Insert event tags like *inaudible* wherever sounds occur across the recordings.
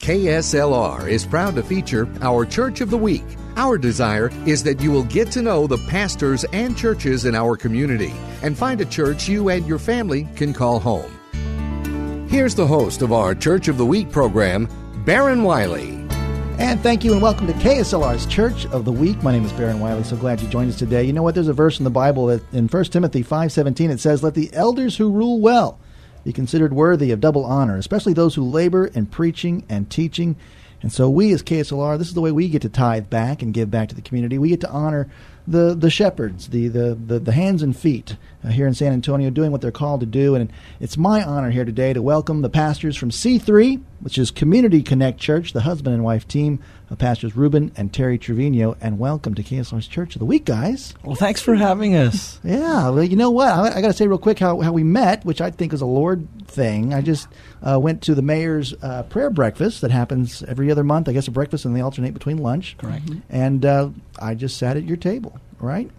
KSLR is proud to feature our Church of the Week. Our desire is that you will get to know the pastors and churches in our community and find a church you and your family can call home. Here's the host of our Church of the Week program, Baron Wiley. And thank you and welcome to KSLR's Church of the Week. My name is Baron Wiley. So glad you joined us today. You know what? There's a verse in the Bible that in 1 Timothy 5:17 it says, "Let the elders who rule well be considered worthy of double honor, especially those who labor in preaching and teaching." And so we as KSLR, this is the way we get to tithe back and give back to the community. We get to honor the the shepherds, the the the, the hands and feet uh, here in San Antonio, doing what they're called to do. And it's my honor here today to welcome the pastors from C3, which is Community Connect Church, the husband and wife team of pastors Ruben and Terry Trevino. And welcome to KSLR's Church of the Week, guys. Well, thanks for having us. Yeah, well, you know what? I, I got to say real quick how, how we met, which I think is a Lord thing. I just uh, went to the mayor's uh, prayer breakfast that happens every other month. I guess a breakfast and they alternate between lunch. Correct. And uh, I just sat at your table, right?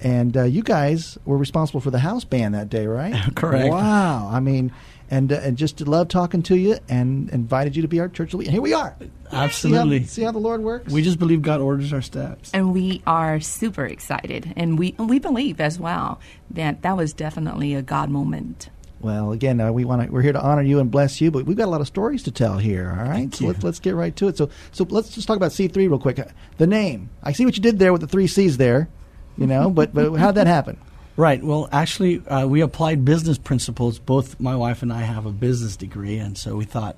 And uh, you guys were responsible for the house band that day, right? *laughs* Correct. Wow. I mean, and uh, and just love talking to you and invited you to be our church leader. Here we are. Absolutely. See how, see how the Lord works? We just believe God orders our steps. and we are super excited and we we believe as well that that was definitely a god moment Well, again, uh, we want to. We're here to honor you and bless you, but we've got a lot of stories to tell here. All right, so let's let's get right to it. So, so let's just talk about C three real quick. The name. I see what you did there with the three C's there, you know. but but how did that happen? *laughs* Right. Well, actually, uh, we applied business principles. Both my wife and I have a business degree, and so we thought,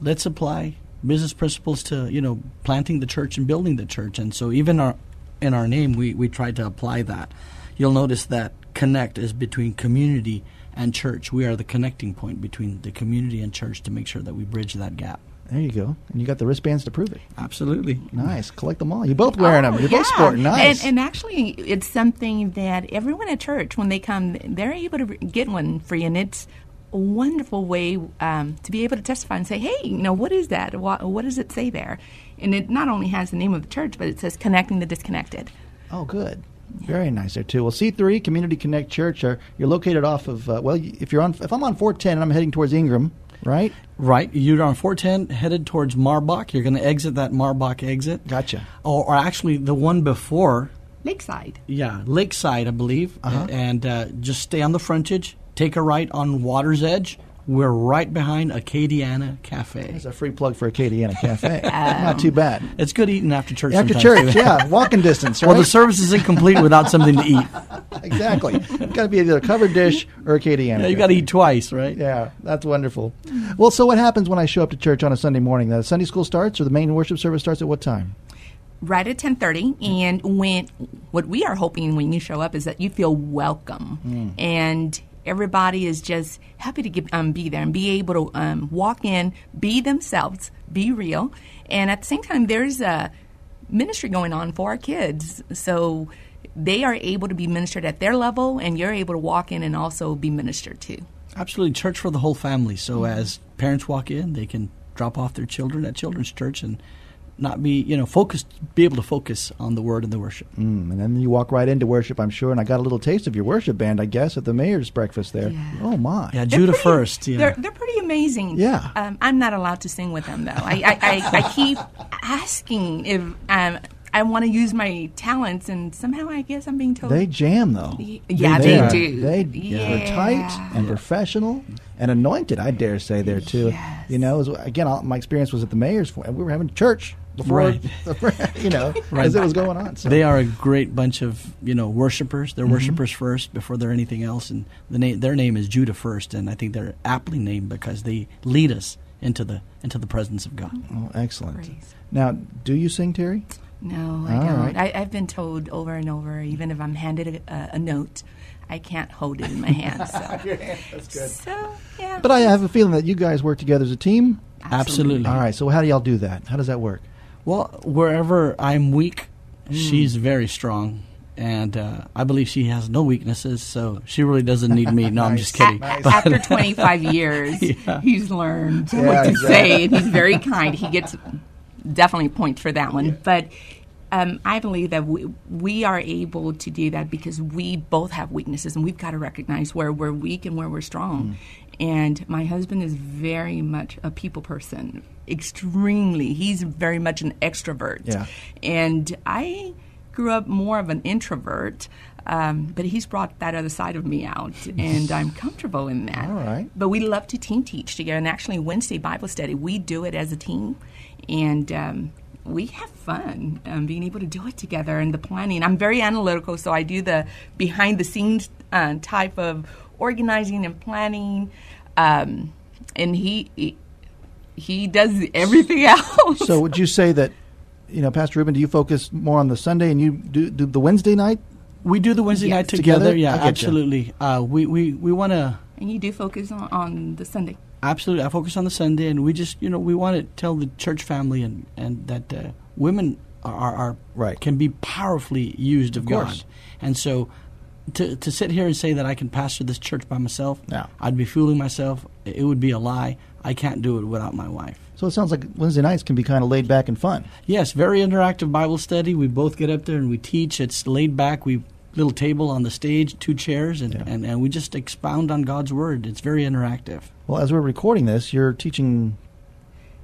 let's apply business principles to you know planting the church and building the church. And so even our in our name, we we tried to apply that. You'll notice that connect is between community and church. We are the connecting point between the community and church to make sure that we bridge that gap. There you go, and you got the wristbands to prove it. Absolutely. Nice. Collect them all. You're both wearing them. Oh, You're yeah. both sporting. Nice. And, and actually, it's something that everyone at church, when they come, they're able to get one free, and it's a wonderful way um, to be able to testify and say, "Hey, you know, what is that? What, what does it say there?" And it not only has the name of the church, but it says "Connecting the Disconnected." oh, good. Very nice there too. Well, C three Community Connect Church. Are, you're located off of uh, well, if you're on if I'm on 410 and I'm heading towards Ingram, right? Right. You're on 410 headed towards Marbach. You're going to exit that Marbach exit. Gotcha. Or, or actually, the one before, Lakeside. yeah, Lakeside, I believe. Uh-huh. And uh, just stay on the frontage. Take a right on Water's Edge. We're right behind Acadiana Cafe. It's a free plug for Acadiana Cafe. *laughs* Um, Not too bad. It's good eating after church. After sometimes, church, *laughs* yeah, walking distance. Right? Well, the service is incomplete without something to eat. *laughs* exactly. It's got to be either a covered dish or Acadiana. Yeah, you got to eat twice, right? Yeah, that's wonderful. Well, so what happens when I show up to church on a Sunday morning? The Sunday school starts, or the main worship service starts at what time? right at 10:30 and when what we are hoping when you show up is that you feel welcome hmm. and everybody is just happy to get, um, be there and be able to um, walk in be themselves be real and at the same time there's a ministry going on for our kids so they are able to be ministered at their level and you're able to walk in and also be ministered to Absolutely, church for the whole family. So Mm-hmm. as parents walk in, they can drop off their children at children's church and not be, you know, focused, be able to focus on the word and the worship. Mm, and then you walk right into worship, I'm sure. And I got a little taste of your worship band, I guess, at the mayor's breakfast there. Yeah. Oh my! Yeah, They're Judah pretty- first. Yeah. They're, they're pretty amazing. Yeah. Um, I'm not allowed to sing with them, though. I, I, I, I keep asking if um, I want to use my talents, and somehow I guess I'm being told. They jam though. Y- yeah, they are- do. They Yeah. are tight and professional and anointed. I dare say there too. Yes. You know, as, again, all, my experience was at the mayor's. For, we were having church before, Right. *laughs* you know, Right. as it was going on. So. They are a great bunch of you know worshipers. Mm-hmm. They're worshipers first before they're anything else, and the name their name is Judah first, and I think they're aptly named because they lead us into the into the presence of God. Oh, excellent. Praise. Now, do you sing, Terry? No, I All don't. right. I, I've been told over and over, even if I'm handed a, a note, I can't hold it in my hand. So, *laughs* That's good. so yeah. But I have a feeling that you guys work together as a team. Absolutely. All right. So how do y'all do that? How does that work? Well, wherever I'm weak, she's very strong. And uh, I believe she has no weaknesses, so she really doesn't need me. No, I'm just kidding. A- After 25 years, *laughs* Yeah. he's learned Yeah, what to exactly. say, and he's very kind. He gets definitely points for that one. But um, I believe that we, we are able to do that because we both have weaknesses, and we've got to recognize where we're weak and where we're strong. And my husband is very much a people person, extremely. He's very much an extrovert. Yeah. And I grew up more of an introvert, um, but he's brought that other side of me out, *laughs* and I'm comfortable in that. All right. But we love to team teach together, and actually, Wednesday Bible study, we do it as a team, and um, we have fun um, being able to do it together and the planning. I'm very analytical, so I do the behind the scenes uh, type of organizing and planning, um, and he, he he does everything *laughs* else. So would you say that, you know, Pastor Ruben, do you focus more on the Sunday and you do, do the Wednesday night? We do the Wednesday Yes. night together. Together? Yeah, I get you. absolutely. Uh, we we, we want to and you do focus on, on the Sunday. Absolutely. I focus on the Sunday, and we just you know we want to tell the church family and and that uh, women are, are, Right. can be powerfully used of, Of. God, and so. To, to sit here and say that I can pastor this church by myself, No. I'd be fooling myself. It would be a lie. I can't do it without my wife. So it sounds like Wednesday nights can be kind of laid back and fun. Yes, very interactive Bible study. We both get up there and we teach. It's laid back. We little table on the stage, two chairs, and, Yeah. and, and we just expound on God's word. It's very interactive. Well, as we're recording this, you're teaching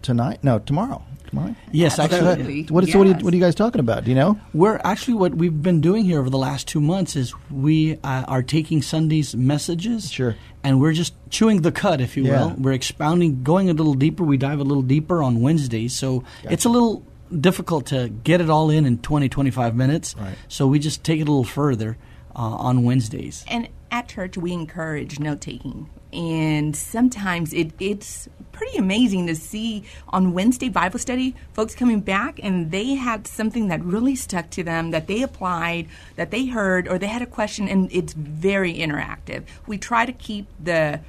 tonight? No, tomorrow. Tomorrow? Yes, Absolutely. actually, What, so what, are you, what are you guys talking about? Do you know? we're actually what we've been doing here over the last two months is we uh, are taking Sunday's messages, Sure. and we're just chewing the cud, if you Yeah. will. We're expounding, going a little deeper. We dive a little deeper on Wednesdays, so it's a little difficult to get it all in in 20, 25 minutes. Right. So we just take it a little further uh, on Wednesdays. And at church, we encourage note taking. And sometimes it, it's pretty amazing to see on Wednesday Bible study folks coming back and they had something that really stuck to them that they applied, that they heard, or they had a question, and it's very interactive. We try to keep the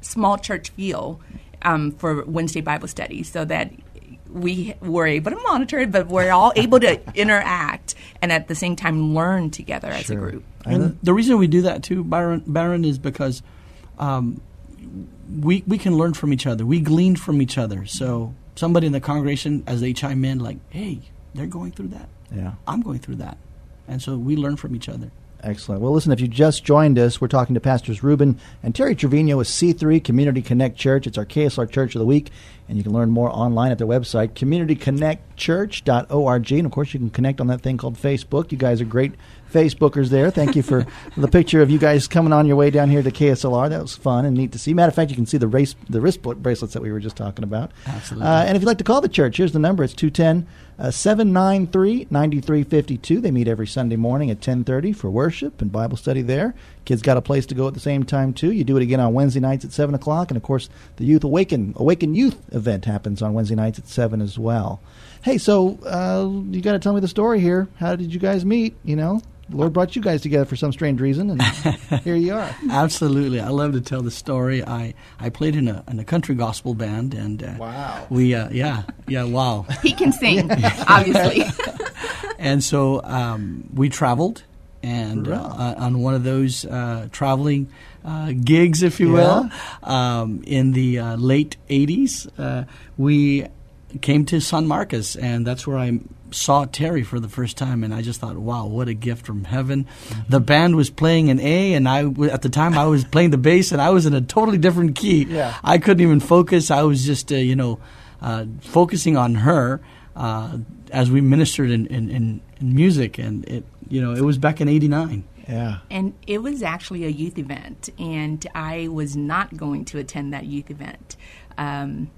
small church feel um, for Wednesday Bible study so that we were able to monitor it, but we're all able to *laughs* interact and at the same time learn together as a group. And the reason we do that too, Byron, Baron, is because um, we we can learn from each other. We glean from each other. So somebody in the congregation, as they chime in, like, "Hey, they're going through that. Yeah. I'm going through that," and so we learn from each other. Excellent. Well, listen, if you just joined us, we're talking to Pastors Ruben and Terry Trevino with C3 Community Connect Church. It's our KSLR Church of the Week, and you can learn more online at their website, communityconnectchurch.org. And of course, you can connect on that thing called Facebook. You guys are great Facebookers there. Thank you for *laughs* the picture of you guys coming on your way down here to KSLR. That was fun and neat to see. Matter of fact, you can see the race, the wrist bracelets that we were just talking about. Absolutely. Uh, and if you'd like to call the church, here's the number. It's 210 uh, 793 9352. They meet every Sunday morning at 1030 for worship and Bible study there. Kids got a place to go at the same time, too. You do it again on Wednesday nights at 7 o'clock. And, of course, the Youth Awaken, Awaken Youth event happens on Wednesday nights at 7 as well. Hey, so uh, you got to tell me the story here. How did you guys meet? You know, the Lord brought you guys together for some strange reason, and *laughs* here you are. Absolutely, I love to tell the story. I, I played in a in a country gospel band, and uh, Wow. we uh, yeah yeah wow. *laughs* He can sing, *laughs* obviously. and so um, we traveled, and uh, uh, on one of those uh, traveling uh, gigs, if you will, um, in the uh, late '80s, uh, we came to San Marcos, and that's where I saw Terry for the first time, and I just thought, "Wow, what a gift from heaven!" The band was playing an A, and I at the time I was playing the bass, and I was in a totally different key. Yeah. I couldn't even focus. I was just, uh, you know, uh, focusing on her uh, as we ministered in, in, in, in music, and it, you know, it was back in '89. Yeah. and it was actually a youth event, and I was not going to attend that youth event. Um,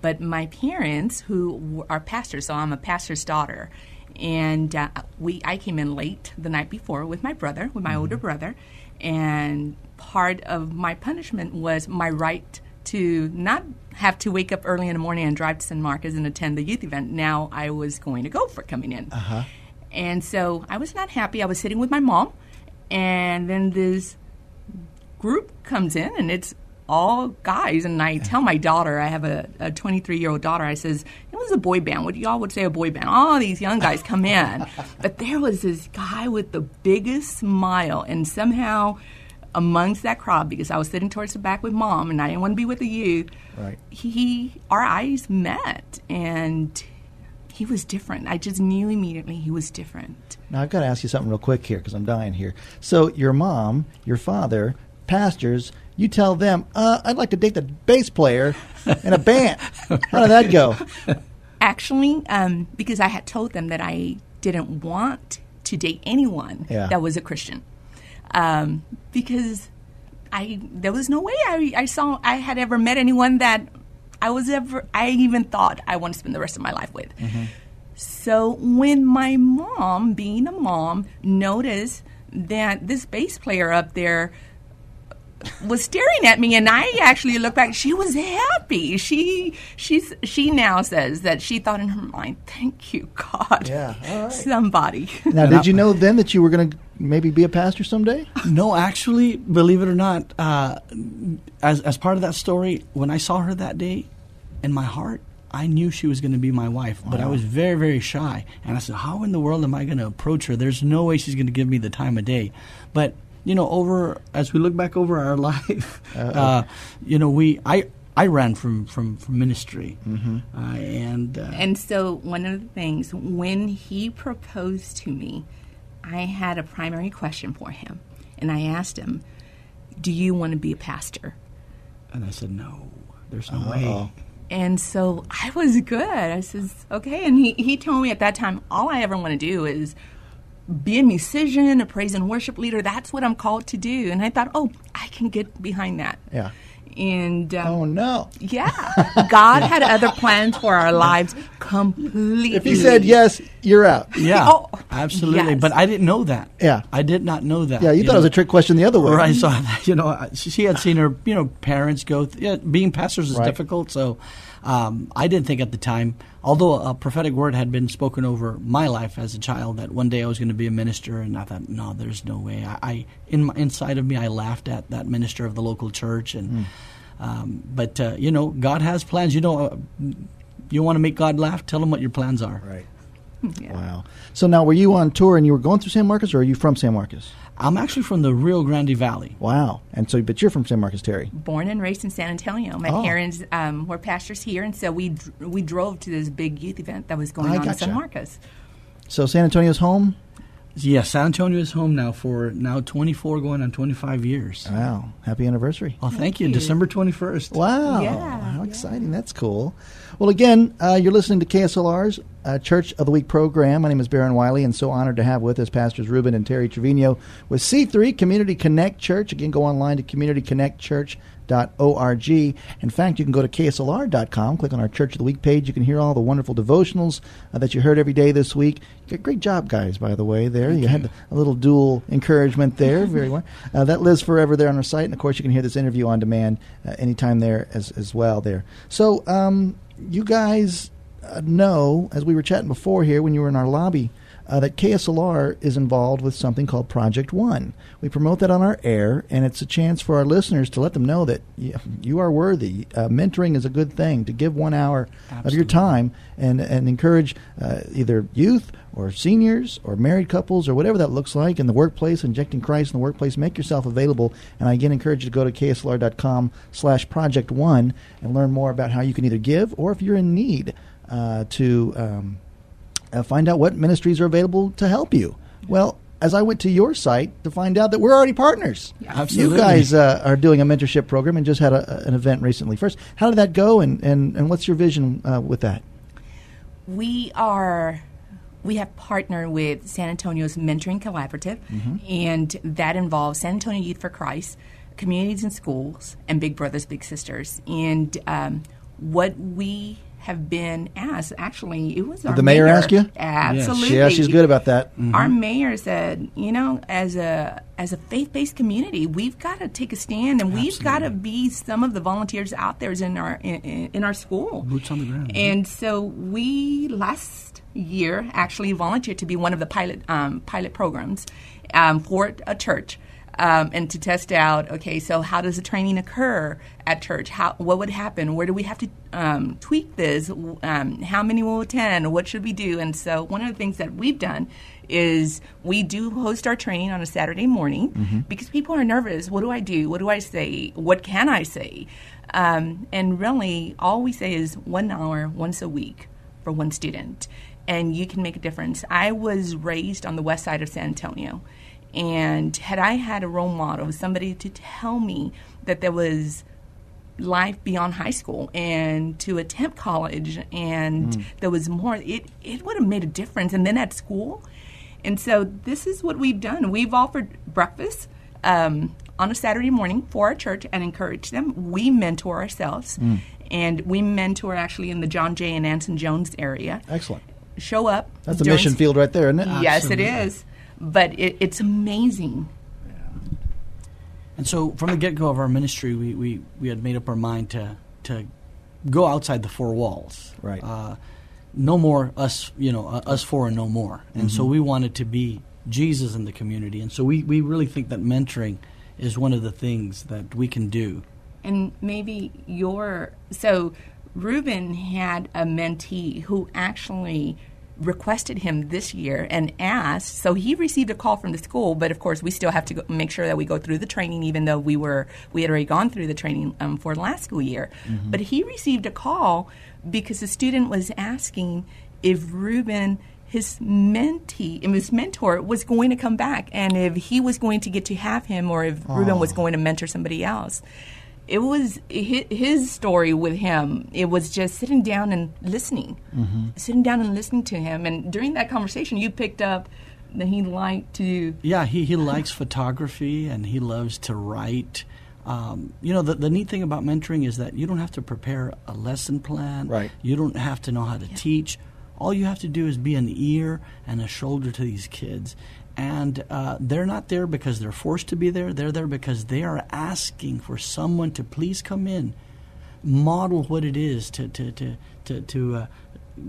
but my parents, who are pastors, so I'm a pastor's daughter, and uh, we I came in late the night before with my brother, with my older brother, and part of my punishment was my right to not have to wake up early in the morning and drive to San Marcos and attend the youth event. Now I was going to go for coming in. Uh-huh. And so I was not happy. I was sitting with my mom, and then this group comes in, and it's all guys. And I tell my daughter, I have a 23 year old daughter, I says, it was a boy band. What y'all would say a boy band? All these young guys *laughs* come in. but there was this guy with the biggest smile, and somehow amongst that crowd, because I was sitting towards the back with mom and I didn't want to be with the youth, Right. he, our eyes met and he was different. I just knew immediately he was different. Now I've got to ask you something real quick here because I'm dying here. So your mom, your father, pastors, you tell them, uh, "I'd like to date the bass player in a band." How did that go? Actually, um, because I had told them that I didn't want to date anyone Yeah. that was a Christian, um, because I there was no way I, I saw I had ever met anyone that I was ever I even thought I want to spend the rest of my life with. So when my mom, being a mom, noticed that this bass player up there was staring at me and I actually looked back she was happy she she's she now says that she thought in her mind thank you god Yeah, all right. somebody Now, did you know then that you were going to maybe be a pastor someday? No, actually, believe it or not, uh, as as part of that story, when I saw her that day, in my heart, I knew she was going to be my wife, but I was very very shy, and I said, "How in the world am I going to approach her? There's no way she's going to give me the time of day." But you know, over as we look back over our *laughs* life, uh, you know, we I. I ran from, from, from ministry, uh, and uh, and so one of the things when he proposed to me i had a primary question for him and i asked him do you want to be a pastor and I said, "No, there's no way." And so I was good. I says, okay. And he, he told me at that time, all I ever want to do is be a musician, a praise and worship leader. That's what I'm called to do. And I thought, oh, I can get behind that. Yeah. And um, Oh no! yeah, God *laughs* had other plans for our lives completely. If he said yes, you're out. Yeah, *laughs* Oh, absolutely. yes. But I didn't know that. Yeah. I did not know that. Yeah, you, thought it was a trick question the other way. Right. *laughs* So you know, she had seen her, you know, parents go. Th- yeah, being pastors is Right. difficult. So um, I didn't think at the time, although a prophetic word had been spoken over my life as a child, that one day I was going to be a minister, and I thought, no, there's no way. I, I in my, inside of me, I laughed at that minister of the local church, and Hmm. um, but uh, you know, God has plans. You know. Uh, you want to make God laugh? Tell him what your plans are. Right. *laughs* Yeah. Wow. So now, were you on tour and you were going through San Marcos, or are you from San Marcos? I'm actually from the Rio Grande Valley. Wow. And so, but you're from San Marcos, Terry. Born and raised in San Antonio. My Oh. parents um, were pastors here, and so we we drove to this big youth event that was going I on in. San Marcos. So San Antonio's home. Yeah, San Antonio is home now for now 24 going on 25 years. Wow. Happy anniversary. Oh, thank you. you. December 21st. Wow. Yeah, How exciting. That's cool. Well, again, uh, you're listening to KSLR's uh, Church of the Week program. My name is Baron Wiley, and so honored to have with us Pastors Ruben and Terry Trevino with C3 Community Connect Church. Again, go online to communityconnectchurch.org. In fact, you can go to KSLR.com, click on our Church of the Week page. You can hear all the wonderful devotionals uh, that you heard every day this week. Great job, guys, by the way, there. You had a little dual encouragement there. *laughs* Very well. Uh, that lives forever there on our site. And, of course, you can hear this interview on demand uh, anytime there as, as well there. So, um, you guys know, as we were chatting before here when you were in our lobby, uh, that KSLR is involved with something called Project One. We promote that on our air, and it's a chance for our listeners to let them know that you, you are worthy. Uh, mentoring is a good thing. To give one hour of your time and and encourage uh, either youth or seniors or married couples or whatever that looks like in the workplace, injecting Christ in the workplace. Make yourself available, and I again encourage you to go to kslr.com slash project one and learn more about how you can either give or if you're in need uh, to. Um, uh, find out what ministries are available to help you. Well, as I went to your site to find out that we're already partners. Absolutely. You guys uh, are doing a mentorship program and just had a, an event recently. First, how did that go, and, and, and what's your vision uh, with that? We are we have partnered with San Antonio's Mentoring Collaborative, and that involves San Antonio Youth for Christ, communities and schools, and Big Brothers Big Sisters. And um, what we have been asked, actually, it was our the mayor ask you? Absolutely. Yeah, she's good about that. Our mayor said, you know, as a as a faith based community, we've got to take a stand, and we've got to be some of the volunteers out there in our in, in, in our school. Boots on the ground. And so we last year actually volunteered to be one of the pilot um, pilot programs um, for a church. Um, and to test out. Okay, so how does the training occur at church? How what would happen? Where do we have to um, tweak this? Um, how many will attend? What should we do? And so one of the things that we've done is we do host our training on a Saturday morning because people are nervous. What do I do? What do I say? What can I say? Um, and really, all we say is one hour once a week for one student, and you can make a difference. I was raised on the west side of San Antonio, and had I had a role model, somebody to tell me that there was life beyond high school and to attempt college and there was more it, it would have made a difference. And then at school and so this is what we've done. We've offered breakfast um, on a saturday morning for our church and encourage them. We mentor ourselves and we mentor actually in the john jay and anson jones area. Excellent. show up. That's a mission field right there, isn't it? yes it is but it, it's amazing And so from the get go of our ministry, we, we, we had made up our mind to, to go outside the four walls. Right. Uh, no more us, you know, uh, us four and no more. And so we wanted to be Jesus in the community. And so we, we really think that mentoring is one of the things that we can do. and maybe your so Ruben had a mentee who actually requested him this year and asked so he received a call from the school but of course we still have to go, make sure that we go through the training even though we were we had already gone through the training um, for last school year. But he received a call because the student was asking if Ruben his mentee, his mentor, was going to come back, and if he was going to get to have him, or if Ruben was going to mentor somebody else. It was his story with him. It was just sitting down and listening, sitting down and listening to him. And during that conversation, you picked up that he liked to. Yeah, he, he likes photography and he loves to write. Um, you know, the, the neat thing about mentoring is that you don't have to prepare a lesson plan. Right. You don't have to know how to teach. All you have to do is be an ear and a shoulder to these kids. And uh, they're not there because they're forced to be there. They're there because they are asking for someone to please come in, model what it is to to to to, to uh,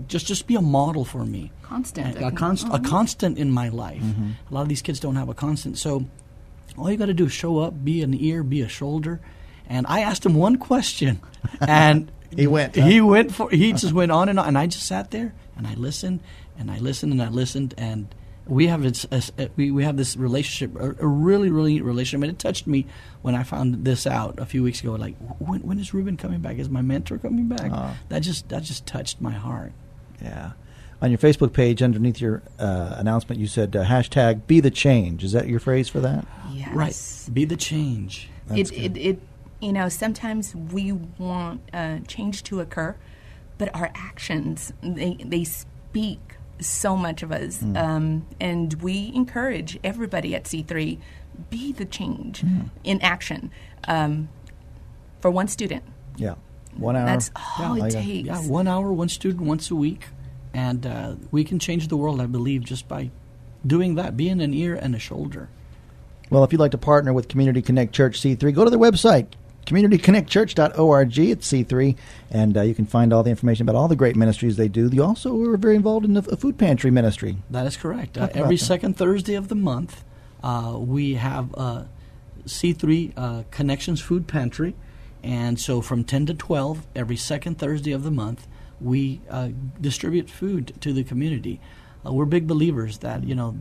just just be a model for me. Constant. A, a, const, a constant in my life. A lot of these kids don't have a constant. So all you got to do is show up, be an ear, be a shoulder. And I asked him one question, *laughs* and He went, huh? He went for. He just went on and on, and I just sat there and I listened and I listened and I listened, and we have this, uh, we we have this relationship, a, a really really neat relationship, and it touched me when I found this out a few weeks ago. Like, when, when is Ruben coming back? Is my mentor coming back? That just that just touched my heart. Yeah. On your Facebook page, underneath your uh, announcement, you said uh, hashtag be the change. Is that your phrase for that? Yes. Right, be the change. it, it, it, you know, sometimes we want uh, change to occur, but our actions, they, they speak so much of us. Um, and we encourage everybody at C3 be the change in action um, for one student. Yeah. One hour. That's all Yeah, it I got- takes. Yeah, one hour, one student, once a week, and uh, we can change the world. I believe just by doing that, being an ear and a shoulder. Well, if you'd like to partner with Community Connect Church C3, go to their website, communityconnectchurch.org. at C3, and uh, you can find all the information about all the great ministries they do. They also are very involved in the a food pantry ministry. That is correct. Uh, every that. second Thursday of the month, uh, we have uh, C3 uh, Connections Food Pantry. And so from 10 to 12, every second Thursday of the month, we uh, distribute food to the community. Uh, we're big believers that, you know,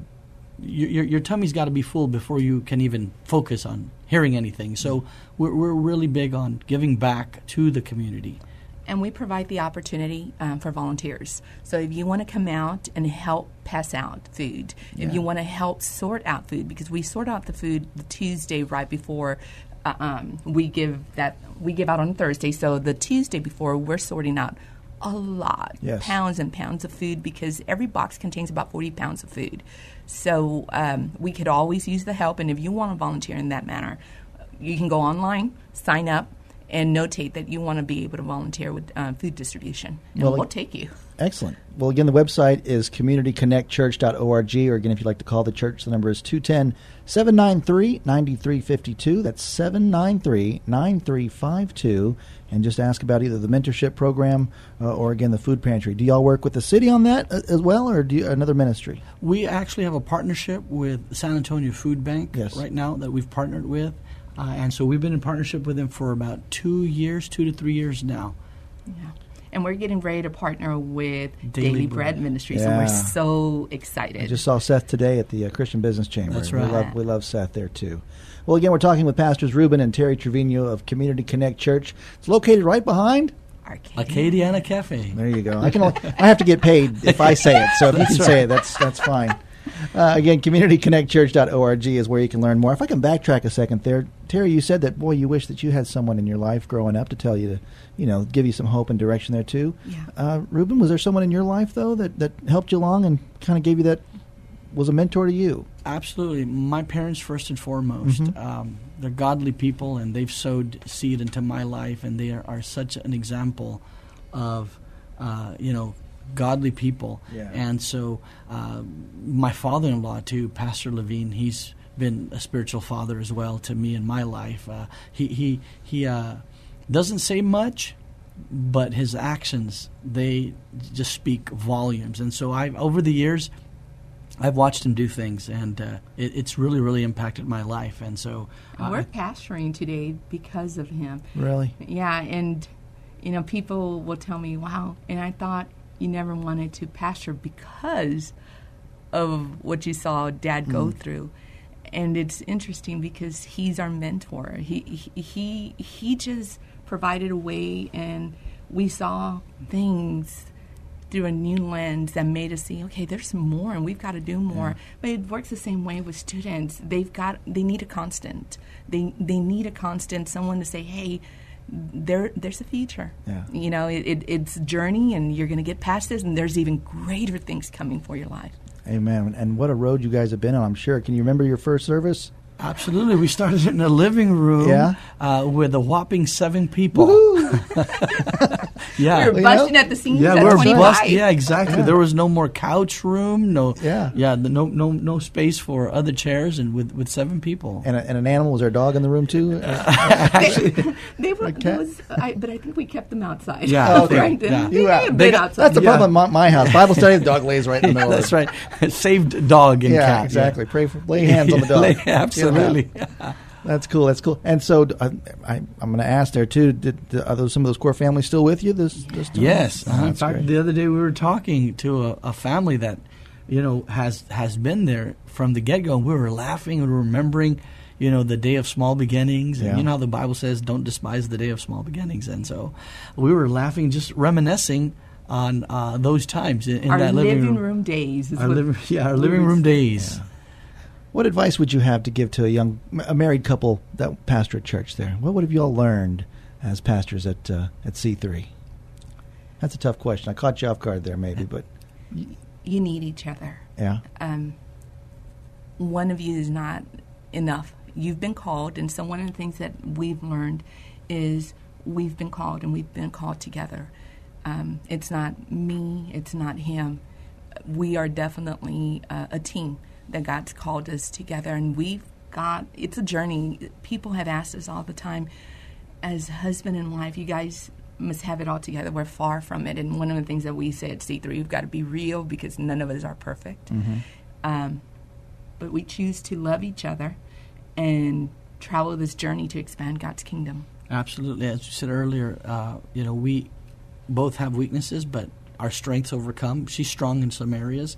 your, your, your tummy's got to be full before you can even focus on hearing anything. So we're, we're really big on giving back to the community. and we provide the opportunity um, for volunteers. So if you want to come out and help pass out food, if you want to help sort out food, because we sort out the food the Tuesday right before uh, um, we give that we give out on Thursday. So the Tuesday before we're sorting out a lot, Yes. pounds and pounds of food, because every box contains about forty pounds of food. So um, we could always use the help, and if you want to volunteer in that manner, you can go online, sign up, and notate that you want to be able to volunteer with uh, food distribution, and Well, we'll take you. Excellent. Well, again, the website is communityconnectchurch.org, or again, if you'd like to call the church, the number is 210 793 9352. That's 793 9352. And just ask about either the mentorship program uh, or, again, the food pantry. Do y'all work with the city on that uh, as well, or do you, another ministry? We actually have a partnership with San Antonio Food Bank Yes. right now that we've partnered with. Uh, and so we've been in partnership with them for about two years, two to three years now. Yeah. And we're getting ready to partner with Daily Daily, Bread. Bread, Ministry, so Yeah. we're so excited. I just saw Seth today at the uh, Christian Business Chamber. That's We right. love, we love Seth there too. Well, again, we're talking with Pastors Ruben and Terry Trevino of Community Connect Church. It's located right behind. Arcadia. Acadiana Cafe. There you go. I can. Only, I have to get paid if I say it. So if you can say it, that's that's fine. Uh, again, communityconnectchurch.org is where you can learn more. If I can backtrack a second there, Terry, you said that boy, you wish that you had someone in your life growing up to tell you to, you know, give you some hope and direction there too. Yeah. Uh, Ruben, was there someone in your life though that that helped you along and kind of gave you that was a mentor to you? Absolutely. My parents, first and foremost, um, they're godly people and they've sowed seed into my life, and they are, are such an example of, uh, you know, godly people. Yeah. And so, uh, my father in law, too, Pastor Levine, he's been a spiritual father as well to me in my life. Uh, he he, he uh, doesn't say much, but his actions, they just speak volumes. And so, I over the years, I've watched him do things, and uh, it, it's really, really impacted my life. And so, And uh, we're pastoring today because of him. Really? Yeah, and you know, people will tell me, "Wow!" And I thought you never wanted to pastor because of what you saw Dad go mm-hmm. through. And it's interesting because he's our mentor. He he he, he just provided a way, and we saw things through a new lens that made us see, okay, there's more, and we've got to do more. But it works the same way with students. They've got they need a constant. They they need a constant, someone to say, hey. There, there's a future. Yeah. You know, it, it, it's journey, and you're going to get past this, and there's even greater things coming for your life. Amen. And what a road you guys have been on. I'm sure. Can you remember your first service? absolutely, we started in a living room Yeah. uh, with a whopping seven people. *laughs* yeah, We were you busting know? at the seams yeah, at we were 25. bust. Yeah, exactly. There was no more couch room. No, Yeah. yeah, the, no, no, no space for other chairs, and with, with seven people. And, a, and an animal was there a dog in the room too? *laughs* they, they were, cat? was, I, but I think we kept them outside. Yeah, *laughs* Okay. right. Yeah. they You, may uh, have they been got- outside. that's the Yeah. problem at my, my house. Bible study, the dog lays right in the *laughs* middle. That's of it. right. Saved dog and Yeah, cat. exactly. Pray for lay hands on the dog. Lay- Get 'em absolutely. That's cool. That's cool. And so uh, I, I'm going to ask there too. Did, did- are those some of those core families still with you? This, this time? Yes. Oh, Uh-huh. In fact, great. the other day we were talking to a, a family that, you know, has has been there from the get go. We were laughing and remembering, you know, the day of small beginnings. And Yeah. you know how the Bible says, "Don't despise the day of small beginnings." And so, we were laughing, just reminiscing on uh, those times in, in Our that living, living room. days. Is Our what living, yeah, our living room s- days. What advice would you have to give to a young, a married couple that pastor at church there? What would have you all learned as pastors at uh, at C3? That's a tough question. I caught you off guard there, maybe, but You need each other. yeah, um, one of you is not enough. You've been called, and so one of the things that we've learned is we've been called and we've been called together. Um, it's not me, it's not him. We are definitely uh, a team that God's called us together, and we've got it's a journey. People have asked us all the time, as husband and wife, you guys must have it all together. We're far from it, and one of the things that we say at C3, we've got to be real because none of us are perfect. Um, but we choose to love each other and travel this journey to expand God's kingdom. Absolutely, as you said earlier, uh, you know we both have weaknesses, but our strengths overcome. She's strong in some areas.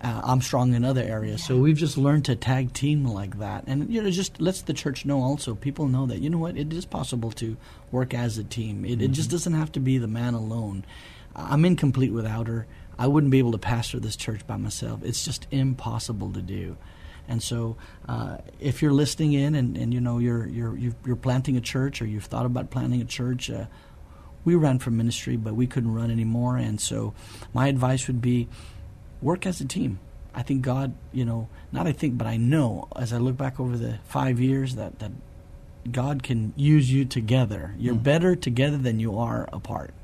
Uh, I'm strong in other areas, so we've just learned to tag team like that, and you know, just lets the church know. Also, people know that you know what it is possible to work as a team. It, it just doesn't have to be the man alone. I'm incomplete without her. I wouldn't be able to pastor this church by myself. It's just impossible to do. And so, uh, if you're listening in and, and you know you're you're you've, you're planting a church or you've thought about planting a church, uh, we ran for ministry, but we couldn't run anymore. And so, my advice would be work as a team. I think God, you know, not I think, but I know as I look back over the five years that that God can use you together. You're Mm. better together than you are apart.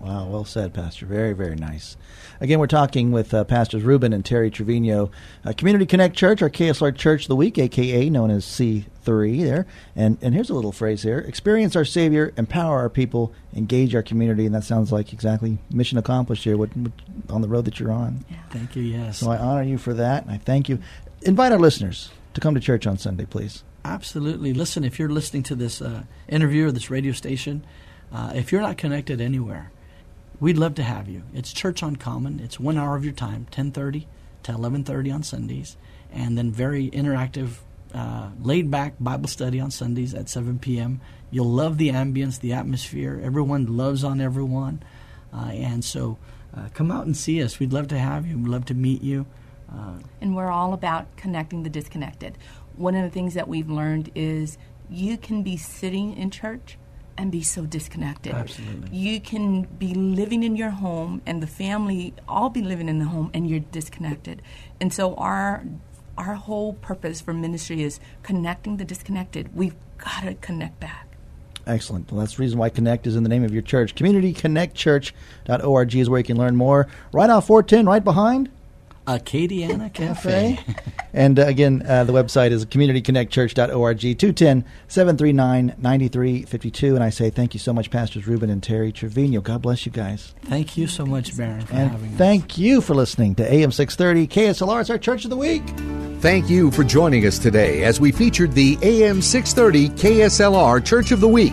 Wow, well said, Pastor. Very, very nice. Again, we're talking with uh, Pastors Ruben and Terry Trevino, uh, Community Connect Church, our KSLR Church of the Week, aka known as C3 there. And and here's a little phrase here experience our Savior, empower our people, engage our community. And that sounds like exactly mission accomplished here what, what, on the road that you're on. Thank you. Yes. So I honor you for that, and I thank you. Invite our listeners to come to church on Sunday, please. Absolutely. Listen, if you're listening to this uh, interview or this radio station, uh, if you're not connected anywhere, we'd love to have you. It's Church on Common. It's one hour of your time, 10:30 to 11:30 on Sundays, and then very interactive, uh, laid-back Bible study on Sundays at 7 p.m. You'll love the ambience, the atmosphere. Everyone loves on everyone, uh, and so uh, come out and see us. We'd love to have you. We'd love to meet you. Uh, and we're all about connecting the disconnected. One of the things that we've learned is you can be sitting in church and be so disconnected. Absolutely. You can be living in your home and the family all be living in the home and you're disconnected. And so our our whole purpose for ministry is connecting the disconnected. We've got to connect back. Excellent. Well, that's the reason why Connect is in the name of your church. CommunityConnectChurch.org is where you can learn more. Right off 410, right behind Acadiana Cafe. and uh, again, uh, the website is communityconnectchurch.org, 210 739 9352. And I say thank you so much, Pastors Ruben and Terry Trevino. God bless you guys. Thank you so much, Baron, for And having us. thank you for listening to AM 630 KSLR. It's our Church of the Week. Thank you for joining us today as we featured the AM 630 KSLR Church of the Week.